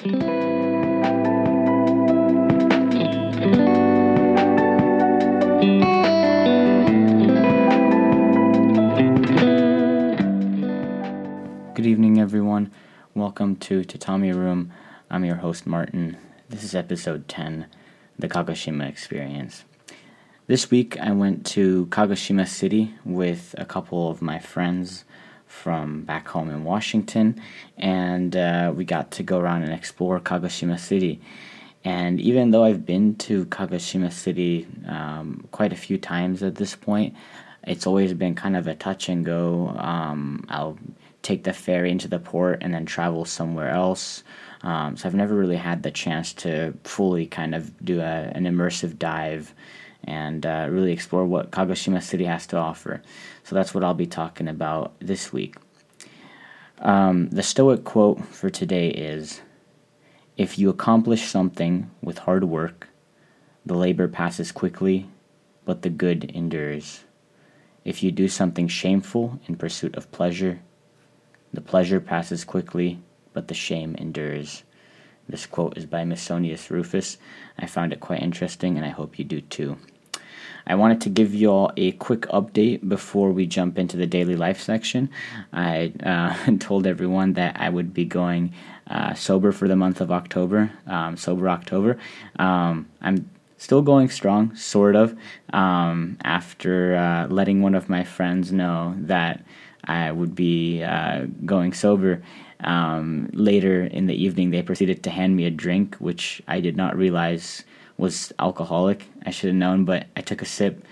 Good evening, everyone. Welcome to Tatami Room. I'm your host, Martin. This is episode 10, The Kagoshima Experience. This week, I went to Kagoshima City with a couple of my friends from back home in Washington, and uh, we got to go around and explore Kagoshima City. And even though I've been to Kagoshima City um, quite a few times at this point, it's always been kind of a touch and go. Um, I'll take the ferry into the port and then travel somewhere else. Um, so I've never really had the chance to fully kind of do a, an immersive dive and uh, really explore what Kagoshima City has to offer. So that's what I'll be talking about this week. Um, the Stoic quote for today is If you accomplish something with hard work, the labor passes quickly, but the good endures. If you do something shameful in pursuit of pleasure, the pleasure passes quickly, but the shame endures. This quote is by Musonius Rufus. I found it quite interesting, and I hope you do too. I wanted to give you all a quick update before we jump into the daily life section. I uh, told everyone that I would be going uh, sober for the month of October, um, sober October. Um, I'm still going strong, sort of, um, after uh, letting one of my friends know that I would be uh, going sober. Um, later in the evening, they proceeded to hand me a drink, which I did not realize was alcoholic. I should have known, but I took a sip.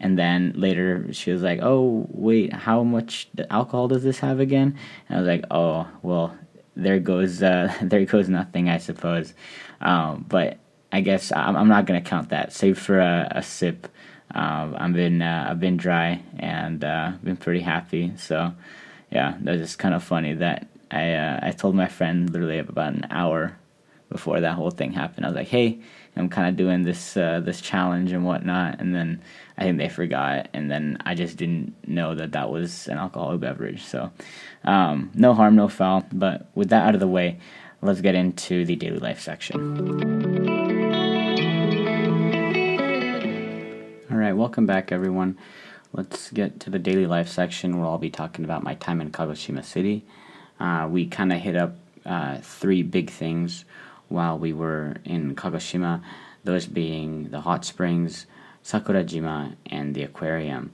And then later she was like, "Oh, wait, how much alcohol does this have again?" And I was like, "Oh, well, there goes uh, there goes nothing, I suppose." Um, but I guess I'm, I'm not gonna count that. Save for a, a sip. Um, I've been uh, I've been dry and uh, been pretty happy. So yeah, that's just kind of funny that I uh, I told my friend literally about an hour before that whole thing happened. I was like, hey, I'm kind of doing this uh, this challenge and whatnot, and then I think they forgot, and then I just didn't know that that was an alcoholic beverage. So um, no harm, no foul. But with that out of the way, let's get into the daily life section. All right, welcome back, everyone. Let's get to the daily life section where I'll be talking about my time in Kagoshima City. Uh, we kind of hit up uh, three big things while we were in Kagoshima, those being the hot springs, Sakurajima, and the aquarium.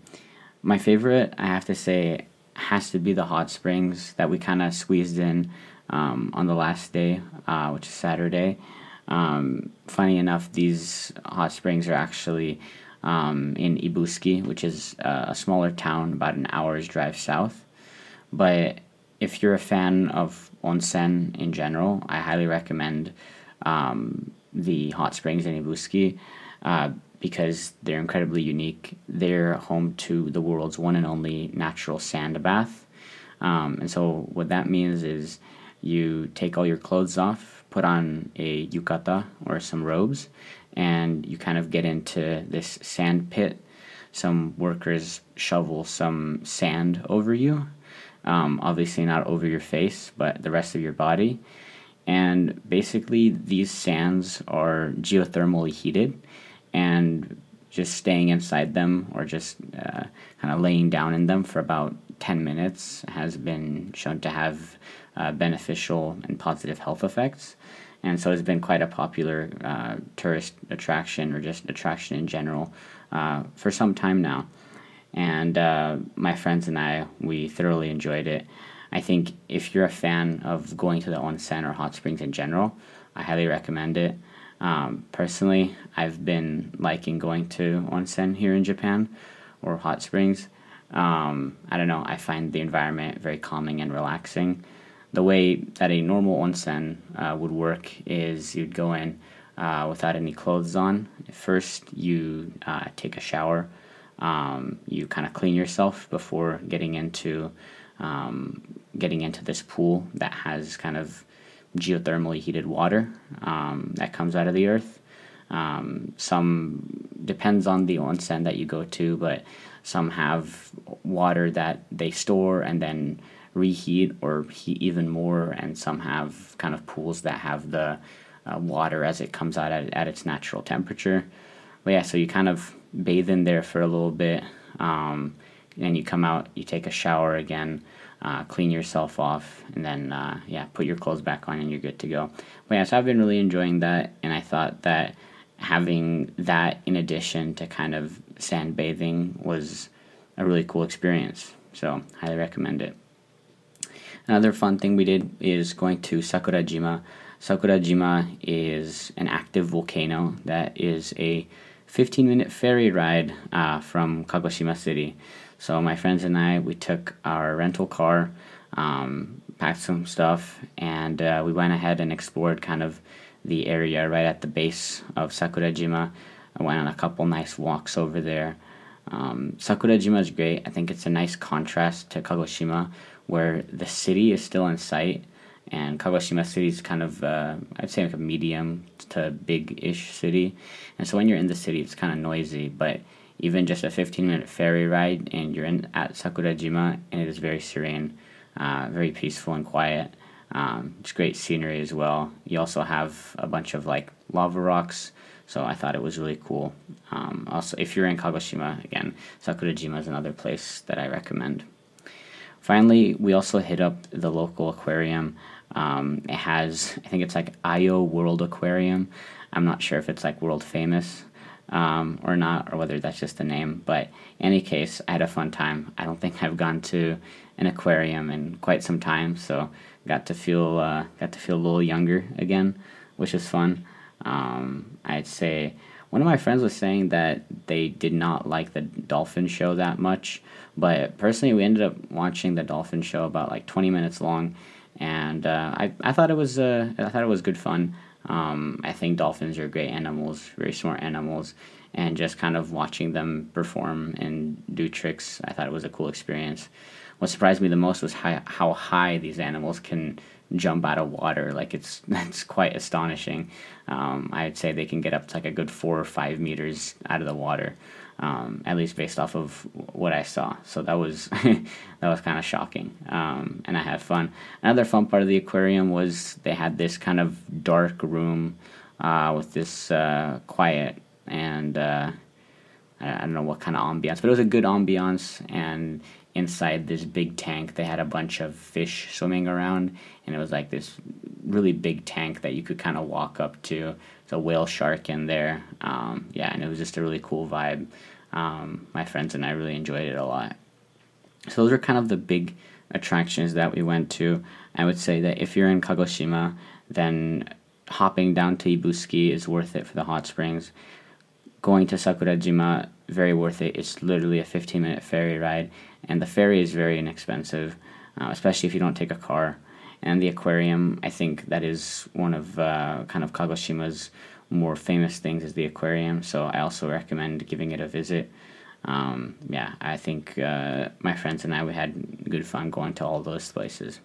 My favorite, I have to say, has to be the hot springs that we kind of squeezed in um, on the last day, uh, which is Saturday. Um, funny enough, these hot springs are actually um, in Ibusuki, which is uh, a smaller town about an hour's drive south. But if you're a fan of onsen in general, I highly recommend um, the hot springs in Ibusuki uh, because they're incredibly unique. They're home to the world's one and only natural sand bath. Um, and so, what that means is you take all your clothes off, put on a yukata or some robes, and you kind of get into this sand pit. Some workers shovel some sand over you, um, obviously not over your face, but the rest of your body. And basically, these sands are geothermally heated, and just staying inside them or just uh, kind of laying down in them for about 10 minutes has been shown to have uh, beneficial and positive health effects and so it's been quite a popular uh, tourist attraction or just attraction in general uh, for some time now. And uh, my friends and I, we thoroughly enjoyed it. I think if you're a fan of going to the onsen or hot springs in general, I highly recommend it. Um, personally, I've been liking going to onsen here in Japan or hot springs. Um, I don't know, I find the environment very calming and relaxing the way that a normal onsen uh, would work is you'd go in uh, without any clothes on. First, you uh, take a shower. Um, you kind of clean yourself before getting into um, getting into this pool that has kind of geothermally heated water um, that comes out of the earth. Um, some depends on the onsen that you go to, but some have water that they store and then reheat or heat even more, and some have kind of pools that have the uh, water as it comes out at, at its natural temperature. But yeah, so you kind of bathe in there for a little bit, um, and you come out, you take a shower again, uh, clean yourself off, and then uh, yeah, put your clothes back on, and you're good to go. But yeah, so I've been really enjoying that, and I thought that having that in addition to kind of sand bathing was a really cool experience. So highly recommend it. Another fun thing we did is going to Sakurajima. Sakurajima is an active volcano that is a 15 minute ferry ride uh, from Kagoshima City. So my friends and I, we took our rental car, um, packed some stuff, and uh, we went ahead and explored kind of the area right at the base of Sakurajima. I went on a couple nice walks over there. Um, Sakurajima is great. I think it's a nice contrast to Kagoshima, where the city is still in sight, and Kagoshima City is kind of, uh, I'd say, like a medium to big ish city. And so when you're in the city, it's kind of noisy, but even just a 15 minute ferry ride, and you're in at Sakurajima, and it is very serene, uh, very peaceful and quiet. Um, it's great scenery as well. You also have a bunch of like lava rocks, so I thought it was really cool. Um, also, if you're in Kagoshima, again, Sakurajima is another place that I recommend. Finally, we also hit up the local aquarium. Um, it has, I think it's like Io World Aquarium. I'm not sure if it's like world famous um, or not, or whether that's just the name. But in any case, I had a fun time. I don't think I've gone to an aquarium in quite some time, so got to feel uh, got to feel a little younger again, which is fun. Um, I'd say one of my friends was saying that they did not like the dolphin show that much, but personally, we ended up watching the dolphin show about like 20 minutes long, and uh, I I thought it was uh, I thought it was good fun. Um, I think dolphins are great animals, very smart animals, and just kind of watching them perform and do tricks, I thought it was a cool experience. What surprised me the most was how, how high these animals can jump out of water. Like it's that's quite astonishing. Um, I'd say they can get up to like a good four or five meters out of the water, um, at least based off of what I saw. So that was that was kind of shocking, um, and I had fun. Another fun part of the aquarium was they had this kind of dark room uh, with this uh, quiet and. Uh, I don't know what kind of ambiance, but it was a good ambiance, and inside this big tank they had a bunch of fish swimming around and it was like this really big tank that you could kind of walk up to. A whale shark in there um, yeah and it was just a really cool vibe. Um, my friends and i really enjoyed it a lot. So those are kind of the big attractions that we went to. I would say that if you're in kagoshima then hopping down to ibusuki is worth it for the hot springs. Going to sakurajima very worth it. It's literally a 15 minute ferry ride and the ferry is very inexpensive, uh, especially if you don't take a car. And the aquarium, I think that is one of uh, kind of Kagoshima's more famous things is the aquarium. So I also recommend giving it a visit. Um, yeah, I think uh, my friends and I we had good fun going to all those places.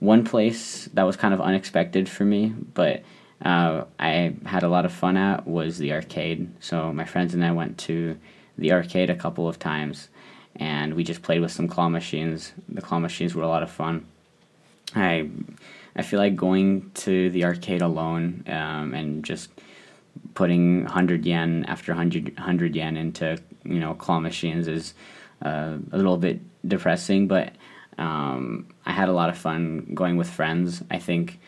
One place that was kind of unexpected for me, but uh, I had a lot of fun at was the arcade. So my friends and I went to the arcade a couple of times, and we just played with some claw machines. The claw machines were a lot of fun. I I feel like going to the arcade alone um, and just putting 100 yen after 100, 100 yen into you know claw machines is uh, a little bit depressing, but um, I had a lot of fun going with friends. I think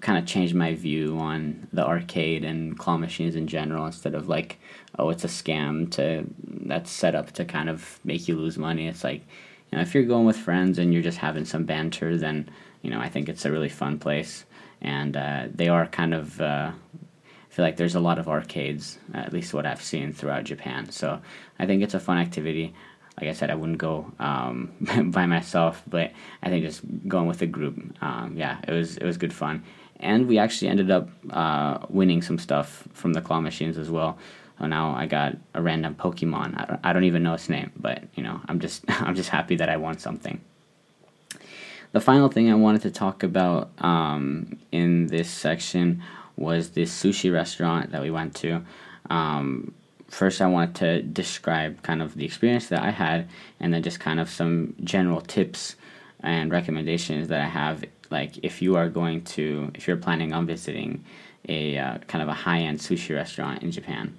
kind of changed my view on the arcade and claw machines in general instead of like oh it's a scam to that's set up to kind of make you lose money. It's like you know if you're going with friends and you're just having some banter then you know i think it's a really fun place. And uh, they are kind of uh, I feel like there's a lot of arcades at least what i've seen throughout japan. So i think it's a fun activity. Like I said, I wouldn't go um, by myself, but I think just going with a group, um, yeah, it was it was good fun and we actually ended up uh, winning some stuff from the claw machines as well. So now I got a random Pokemon. I don't, I don't even know its name, but you know, I'm just I'm just happy that I won something. The final thing I wanted to talk about um, in this section was this sushi restaurant that we went to. Um, first, I wanted to describe kind of the experience that I had, and then just kind of some general tips and recommendations that I have, like if you are going to, if you're planning on visiting a uh, kind of a high end sushi restaurant in Japan.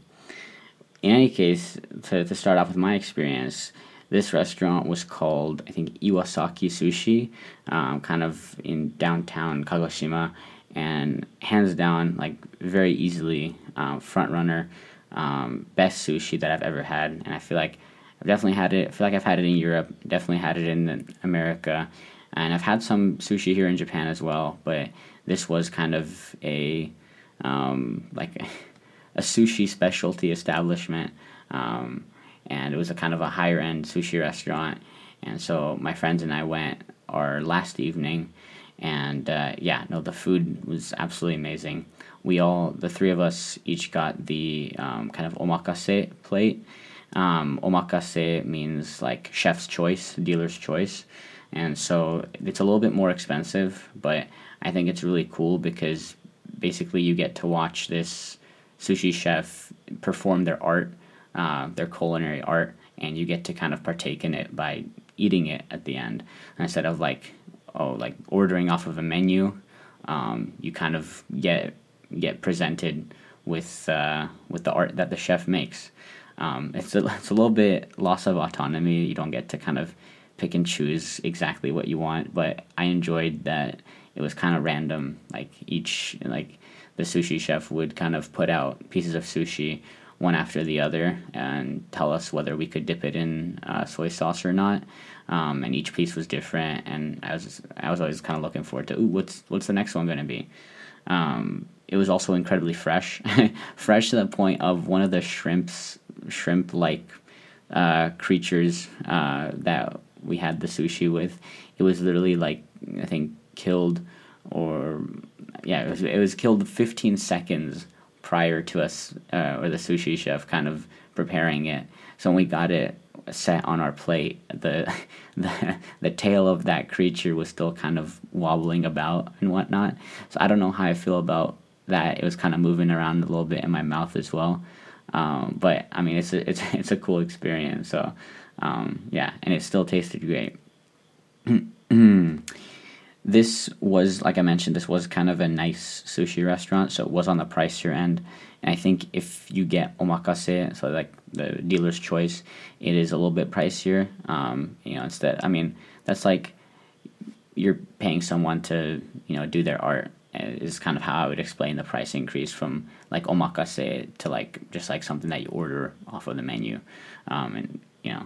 In any case, to, to start off with my experience, this restaurant was called, I think, Iwasaki Sushi, um, kind of in downtown Kagoshima, and hands down, like very easily, um, front runner, um, best sushi that I've ever had. And I feel like I've definitely had it. I feel like I've had it in Europe, definitely had it in America, and I've had some sushi here in Japan as well. But this was kind of a um, like a sushi specialty establishment, um, and it was a kind of a higher end sushi restaurant. And so my friends and I went our last evening, and uh, yeah, no, the food was absolutely amazing. We all, the three of us, each got the um, kind of omakase plate. Um, omakase means like chef's choice, dealer's choice, and so it's a little bit more expensive, but I think it's really cool because basically you get to watch this sushi chef perform their art, uh, their culinary art, and you get to kind of partake in it by eating it at the end instead of like oh like ordering off of a menu. Um, you kind of get get presented with uh, with the art that the chef makes. Um, it's a it's a little bit loss of autonomy. You don't get to kind of pick and choose exactly what you want, but I enjoyed that it was kind of random. Like each like the sushi chef would kind of put out pieces of sushi one after the other and tell us whether we could dip it in uh, soy sauce or not. Um, and each piece was different, and I was I was always kind of looking forward to, ooh, what's what's the next one going to be? Um, it was also incredibly fresh, fresh to the point of one of the shrimps, shrimp like uh, creatures uh, that we had the sushi with. It was literally like I think killed or yeah, it was, it was killed 15 seconds prior to us uh, or the sushi chef kind of preparing it. So when we got it set on our plate, the, the the tail of that creature was still kind of wobbling about and whatnot. So I don't know how I feel about that. It was kind of moving around a little bit in my mouth as well. Um, but I mean, it's a, it's it's a cool experience. So um, yeah, and it still tasted great. this was like I mentioned, this was kind of a nice sushi restaurant, so it was on the pricier end. And I think if you get omakase, so like the dealer's choice, it is a little bit pricier. Um, you know, instead, I mean, that's like you're paying someone to you know do their art. Is kind of how I would explain the price increase from like omakase to like just like something that you order off of the menu, um, and you know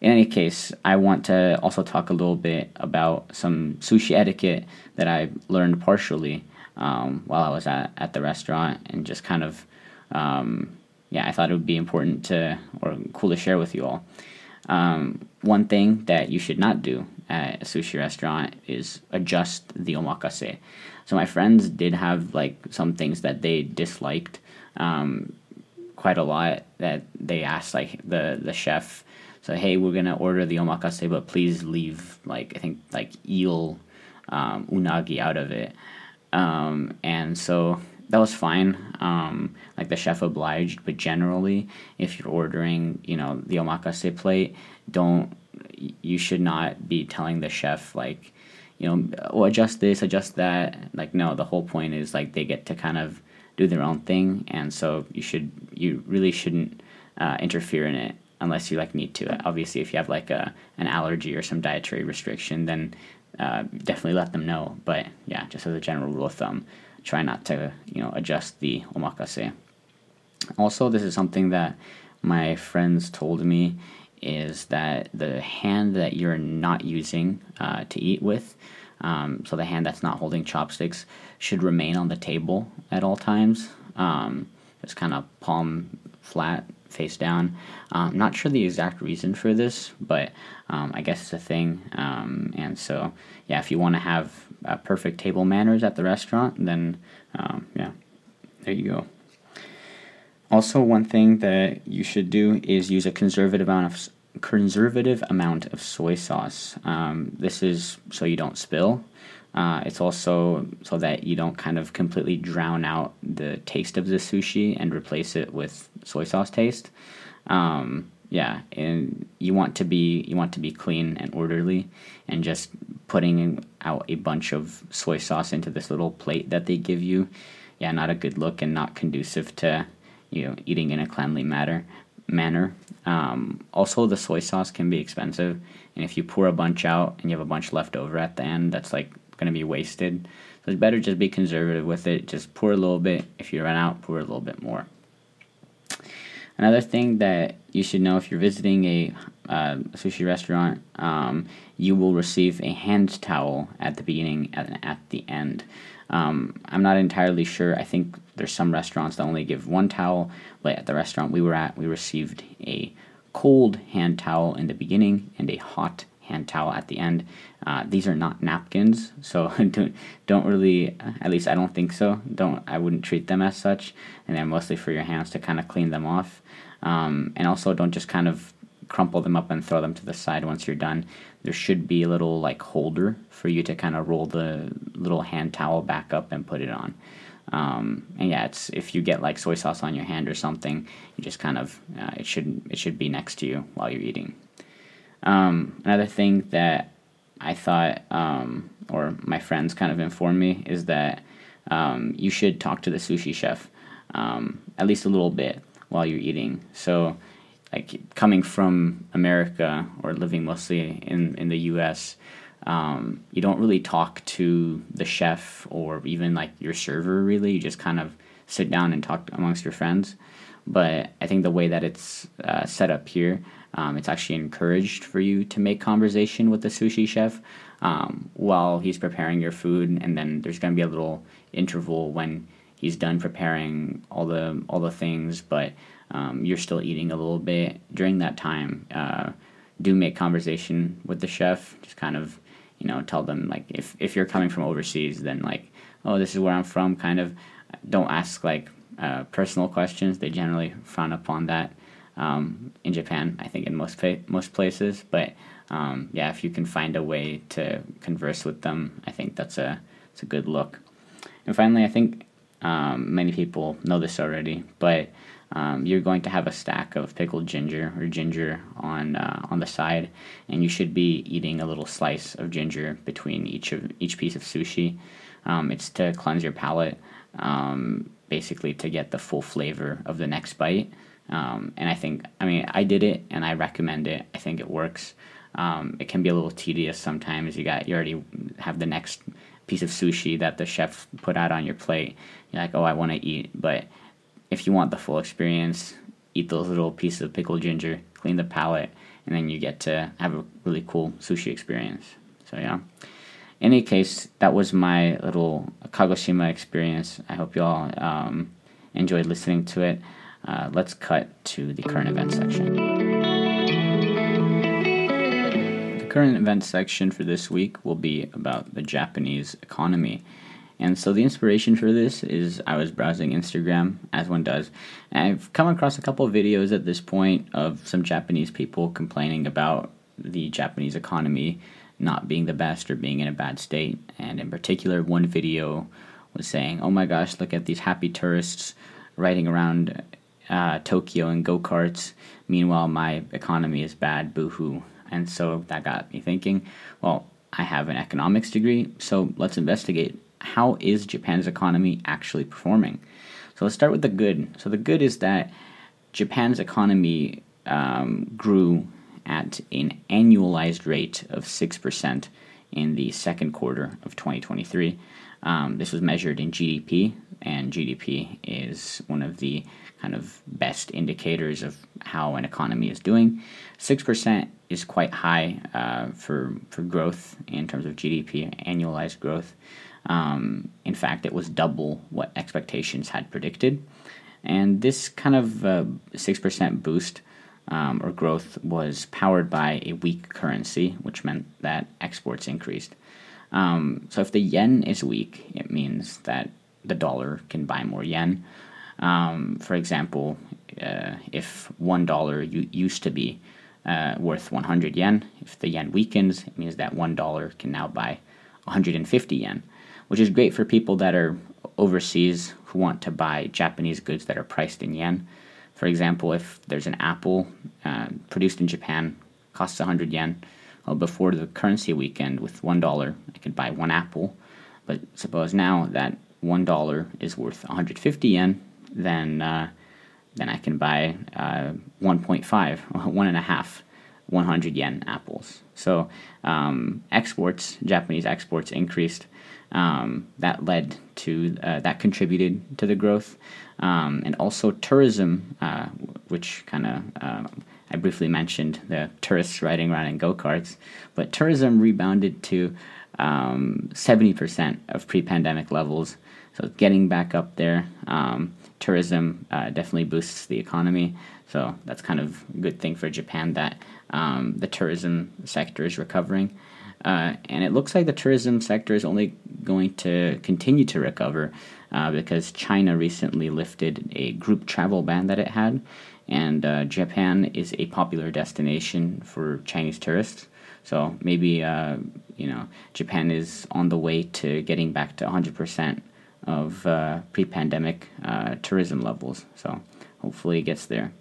in any case, I want to also talk a little bit about some sushi etiquette that I learned partially um, while I was at, at the restaurant and just kind of, um, yeah, I thought it would be important to, or cool to share with you all. Um, one thing that you should not do at a sushi restaurant is adjust the omakase. So my friends did have like some things that they disliked um, quite a lot that they asked like the the chef so hey, we're gonna order the omakase, but please leave like I think like eel, um, unagi out of it. Um, and so that was fine. Um, like the chef obliged, but generally, if you're ordering, you know, the omakase plate, don't you should not be telling the chef like, you know, oh adjust this, adjust that. Like no, the whole point is like they get to kind of do their own thing, and so you should you really shouldn't uh, interfere in it unless you like need to. Obviously, if you have like a an allergy or some dietary restriction, then uh, definitely let them know. But yeah, just as a general rule of thumb, try not to you know adjust the omakase. Also, this is something that my friends told me is that the hand that you're not using uh, to eat with, um, so the hand that's not holding chopsticks, should remain on the table at all times. Um, just kind of palm flat face down. Um, not sure the exact reason for this, but um, I guess it's a thing. Um, and so, yeah, if you want to have uh, perfect table manners at the restaurant, then um, yeah, there you go. Also, one thing that you should do is use a conservative amount of conservative amount of soy sauce. Um, this is so you don't spill. Uh, it's also so that you don't kind of completely drown out the taste of the sushi and replace it with soy sauce taste. Um, yeah, and you want to be you want to be clean and orderly, and just putting out a bunch of soy sauce into this little plate that they give you. Yeah, not a good look and not conducive to you know eating in a cleanly matter manner. Um, also, the soy sauce can be expensive, and if you pour a bunch out and you have a bunch left over at the end, that's like going to be wasted. So it's better just be conservative with it. Just pour a little bit. If you run out, pour a little bit more. Another thing that you should know if you're visiting a uh, sushi restaurant, um, you will receive a hand towel at the beginning and at the end. Um, I'm not entirely sure. I think there's some restaurants that only give one towel, but at the restaurant we were at, we received a cold hand towel in the beginning and a hot hand towel at the end. Uh, these are not napkins, so don't don't really. At least I don't think so. Don't I wouldn't treat them as such, and they're mostly for your hands to kind of clean them off. Um, and also don't just kind of crumple them up and throw them to the side once you're done. There should be a little like holder for you to kind of roll the little hand towel back up and put it on. Um, and yeah, it's if you get like soy sauce on your hand or something, you just kind of uh, it should it should be next to you while you're eating. Um, another thing that I thought, um, or my friends kind of informed me, is that um, you should talk to the sushi chef um, at least a little bit while you're eating. So, like coming from America or living mostly in in the U.S., um, you don't really talk to the chef or even like your server. Really, you just kind of sit down and talk amongst your friends. But I think the way that it's uh, set up here, um, it's actually encouraged for you to make conversation with the sushi chef um, while he's preparing your food, and then there's going to be a little interval when he's done preparing all the all the things, but um, you're still eating a little bit during that time. Uh, do make conversation with the chef. Just kind of you know tell them like if if you're coming from overseas, then like oh this is where I'm from. Kind of don't ask like uh, personal questions. They generally frown upon that um, in Japan. I think in most pa- most places, but um, yeah, if you can find a way to converse with them, I think that's a it's a good look. And finally, I think um, many people know this already, but um, you're going to have a stack of pickled ginger or ginger on uh, on the side, and you should be eating a little slice of ginger between each of each piece of sushi. Um, it's to cleanse your palate, um, basically to get the full flavor of the next bite. Um, and I think, I mean, I did it and I recommend it. I think it works. Um, it can be a little tedious sometimes. You got you already have the next piece of sushi that the chef put out on your plate. You're like, oh, I want to eat. But if you want the full experience, eat those little pieces of pickled ginger, clean the palate, and then you get to have a really cool sushi experience. So yeah. In any case, that was my little Kagoshima experience. I hope y'all um, enjoyed listening to it. Uh, let's cut to the current events section. The current events section for this week will be about the Japanese economy. And so the inspiration for this is I was browsing Instagram, as one does, and I've come across a couple of videos at this point of some Japanese people complaining about the Japanese economy not being the best or being in a bad state. And in particular, one video was saying, Oh my gosh, look at these happy tourists riding around uh, Tokyo in go karts. Meanwhile, my economy is bad, boo hoo. And so that got me thinking, well, I have an economics degree, so let's investigate how is Japan's economy actually performing. So let's start with the good. So the good is that Japan's economy um, grew at an annualized rate of 6% in the second quarter of 2023. Um, this was measured in GDP, and GDP is one of the kind of best indicators of how an economy is doing. 6% is quite high uh, for, for growth in terms of GDP, annualized growth. Um, in fact, it was double what expectations had predicted. And this kind of uh, 6% boost um, or growth was powered by a weak currency, which meant that exports increased. Um, so if the yen is weak, it means that the dollar can buy more yen. Um, for example, uh, if one dollar used to be uh, worth 100 yen, if the yen weakens, it means that one dollar can now buy 150 yen, which is great for people that are overseas who want to buy Japanese goods that are priced in yen. For example, if there's an apple uh, produced in Japan, costs 100 yen, well, before the currency weekend, with one dollar, I could buy one apple. But suppose now that one dollar is worth 150 yen, then uh, then I can buy uh, 1.5, one and a half 100 yen apples. So um, exports, Japanese exports increased. Um, that led to uh, that contributed to the growth, um, and also tourism, uh, which kind of uh, I briefly mentioned the tourists riding around in go karts, but tourism rebounded to um, seventy percent of pre-pandemic levels. So getting back up there. Um, tourism uh, definitely boosts the economy. So that's kind of a good thing for Japan that um, the tourism sector is recovering. Uh, and it looks like the tourism sector is only going to continue to recover uh, because China recently lifted a group travel ban that it had. And uh, Japan is a popular destination for Chinese tourists. So maybe, uh, you know, Japan is on the way to getting back to 100% of uh, pre pandemic uh, tourism levels. So hopefully it gets there.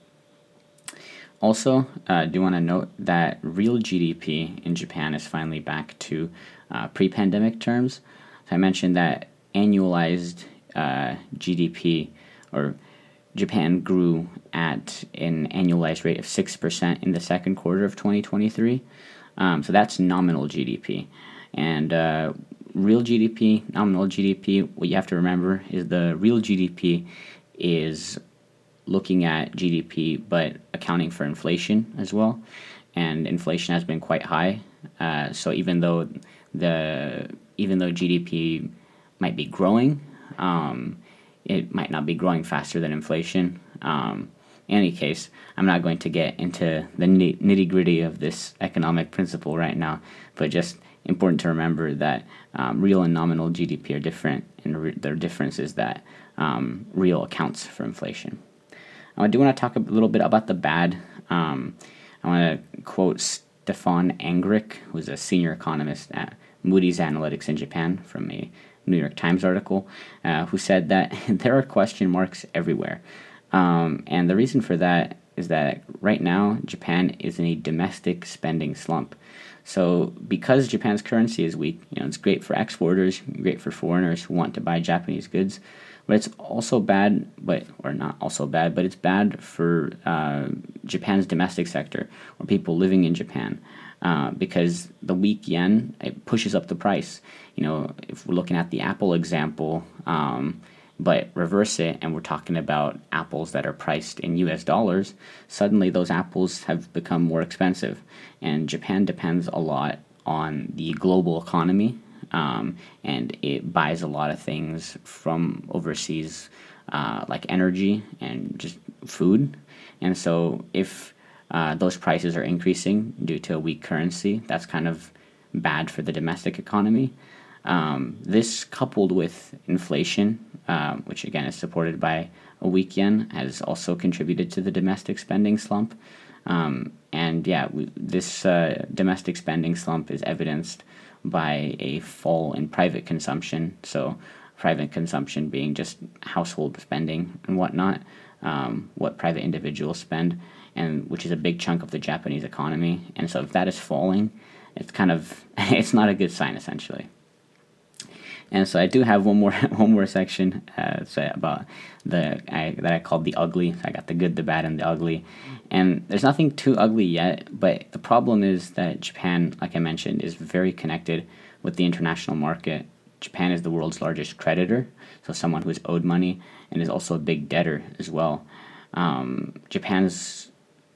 Also, uh, do want to note that real GDP in Japan is finally back to uh, pre pandemic terms. So I mentioned that annualized uh, GDP or Japan grew at an annualized rate of 6% in the second quarter of 2023. Um, so that's nominal GDP. And uh, real GDP, nominal GDP, what you have to remember is the real GDP is looking at GDP but accounting for inflation as well. And inflation has been quite high. Uh, so even though the even though GDP might be growing, um, it might not be growing faster than inflation. Um, in any case, I'm not going to get into the nitty gritty of this economic principle right now, but just important to remember that um, real and nominal GDP are different, and re- their difference is that um, real accounts for inflation. I do want to talk a little bit about the bad. Um, I want to quote Stefan Angrick, who's a senior economist at Moody's Analytics in Japan, from a New York Times article, uh, who said that there are question marks everywhere. Um, and the reason for that is that right now Japan is in a domestic spending slump. So because Japan's currency is weak, you know, it's great for exporters, great for foreigners who want to buy Japanese goods, but it's also bad, but or not also bad, but it's bad for uh, Japan's domestic sector or people living in Japan. Uh, because the weak yen it pushes up the price. You know, if we're looking at the Apple example, um, but reverse it and we're talking about apples that are priced in US dollars, suddenly those apples have become more expensive. And Japan depends a lot on the global economy um, and it buys a lot of things from overseas, uh, like energy and just food. And so if uh, those prices are increasing due to a weak currency, that's kind of bad for the domestic economy. Um, this, coupled with inflation, uh, which again is supported by a weak yen, has also contributed to the domestic spending slump. Um, and yeah, we, this uh, domestic spending slump is evidenced by a fall in private consumption. So, private consumption being just household spending and whatnot, um, what private individuals spend, and which is a big chunk of the Japanese economy. And so, if that is falling, it's kind of it's not a good sign essentially. And so I do have one more one more section uh, say about the I, that I called the ugly. I got the good, the bad, and the ugly. And there's nothing too ugly yet, but the problem is that Japan, like I mentioned, is very connected with the international market. Japan is the world's largest creditor, so someone who is owed money, and is also a big debtor as well. Um, Japan's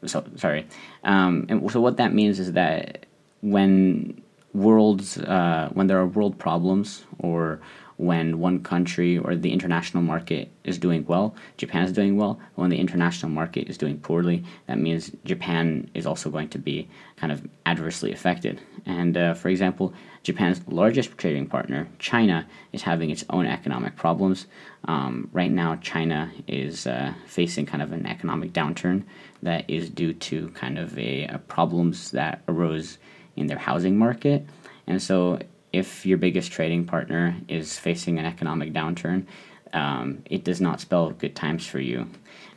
so sorry, um, and so what that means is that when worlds uh, when there are world problems or when one country or the international market is doing well, Japan is doing well. When the international market is doing poorly, that means Japan is also going to be kind of adversely affected. And uh, for example, Japan's largest trading partner, China, is having its own economic problems. Um, right now, China is uh, facing kind of an economic downturn that is due to kind of a, a problems that arose in their housing market. And so, if your biggest trading partner is facing an economic downturn, um, it does not spell good times for you.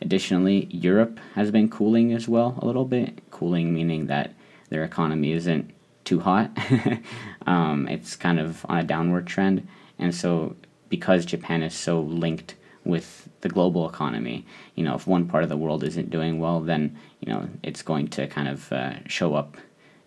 Additionally, Europe has been cooling as well a little bit. Cooling meaning that their economy isn't too hot. um, it's kind of on a downward trend. And so, because Japan is so linked with the global economy, you know, if one part of the world isn't doing well, then, you know, it's going to kind of uh, show up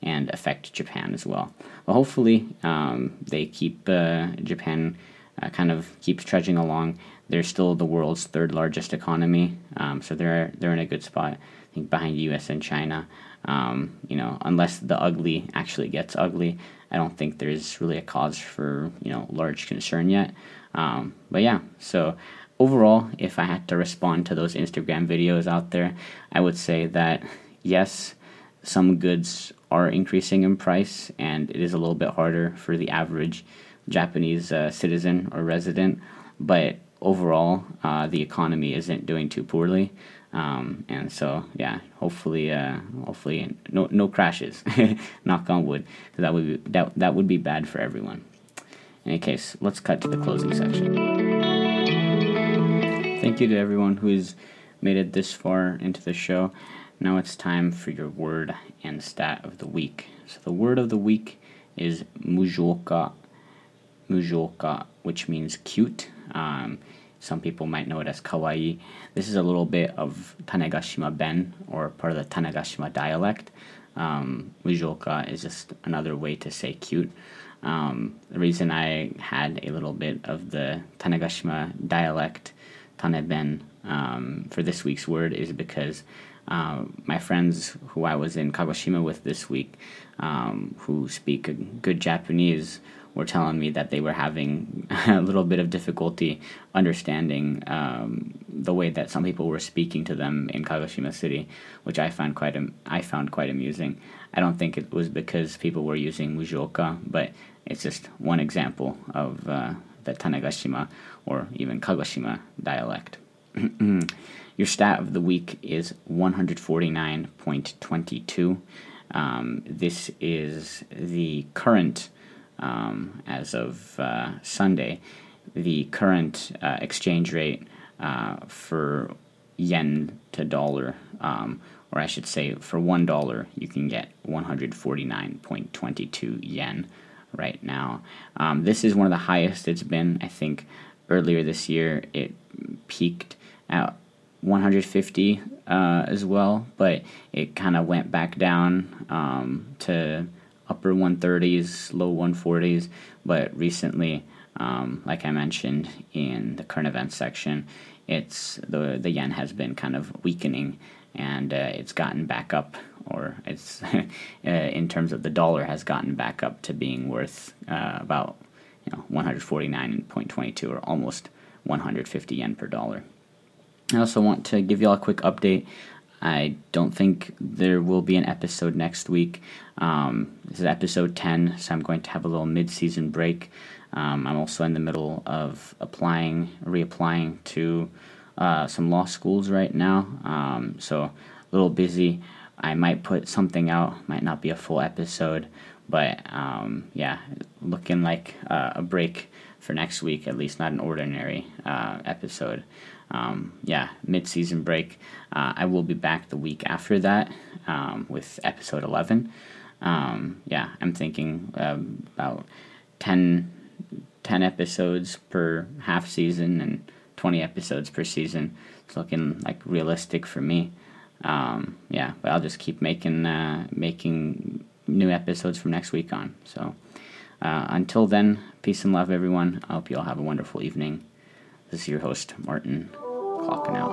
and affect Japan as well. But hopefully, um, they keep uh, Japan uh, kind of keeps trudging along. They're still the world's third largest economy, um, so they're they're in a good spot. I think behind U.S. and China. Um, you know, unless the ugly actually gets ugly, I don't think there's really a cause for you know large concern yet. Um, but yeah, so overall, if I had to respond to those Instagram videos out there, I would say that yes, some goods are increasing in price, and it is a little bit harder for the average Japanese uh, citizen or resident. But overall, uh, the economy isn't doing too poorly. Um, and so, yeah, hopefully, uh, hopefully, no no crashes. Knock on wood, because that would be, that that would be bad for everyone. In any case, let's cut to the closing section. Thank you to everyone who's made it this far into the show. Now it's time for your word and stat of the week. So the word of the week is mujoka, mujoka, which means cute. Um, some people might know it as kawaii. This is a little bit of Tanegashima Ben, or part of the Tanegashima dialect. Um, mujoka is just another way to say cute. Um, the reason I had a little bit of the Tanegashima dialect, Taneben, um, for this week's word is because uh, my friends who I was in Kagoshima with this week, um, who speak good Japanese, were telling me that they were having a little bit of difficulty understanding um, the way that some people were speaking to them in Kagoshima City, which I found quite I found quite amusing. I don't think it was because people were using mujoka, but it's just one example of uh, the Tanegashima or even Kagoshima dialect. Your stat of the week is 149.22. Um, this is the current um, as of uh, Sunday, the current uh, exchange rate uh, for yen to dollar, um, or I should say, for one dollar, you can get 149.22 yen right now. Um, this is one of the highest it's been. I think earlier this year it peaked at 150 uh, as well, but it kind of went back down um, to upper 130s, low 140s, but recently, um, like I mentioned in the current events section, it's the the yen has been kind of weakening, and uh, it's gotten back up, or it's uh, in terms of the dollar has gotten back up to being worth uh, about you know 149.22 or almost 150 yen per dollar. I also want to give you all a quick update I don't think there will be an episode next week. Um, this is episode 10, so I'm going to have a little mid season break. Um, I'm also in the middle of applying, reapplying to uh, some law schools right now, um, so a little busy. I might put something out, might not be a full episode, but um, yeah, looking like uh, a break for next week, at least not an ordinary uh, episode um, yeah, mid season break. Uh, I will be back the week after that um, with episode 11. Um, yeah, I'm thinking um, about 10, 10 episodes per half season and 20 episodes per season. It's looking like realistic for me. Um, yeah, but I'll just keep making uh, making new episodes from next week on. So uh, until then, peace and love, everyone. I hope you all have a wonderful evening. This is your host, Martin, clocking out.